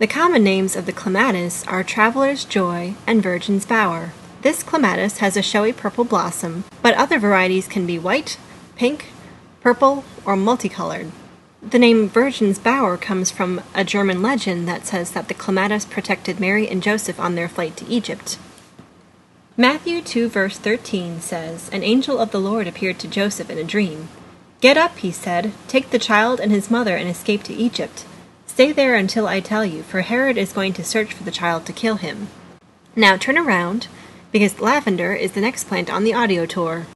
The common names of the clematis are traveler's joy and virgin's bower. This clematis has a showy purple blossom, but other varieties can be white, pink, purple, or multicolored. The name Virgin's Bower comes from a German legend that says that the clematis protected Mary and Joseph on their flight to Egypt. Matthew 2, verse 13 says, An angel of the Lord appeared to Joseph in a dream. Get up, he said, take the child and his mother and escape to Egypt. Stay there until I tell you, for Herod is going to search for the child to kill him. Now turn around, because lavender is the next plant on the audio tour.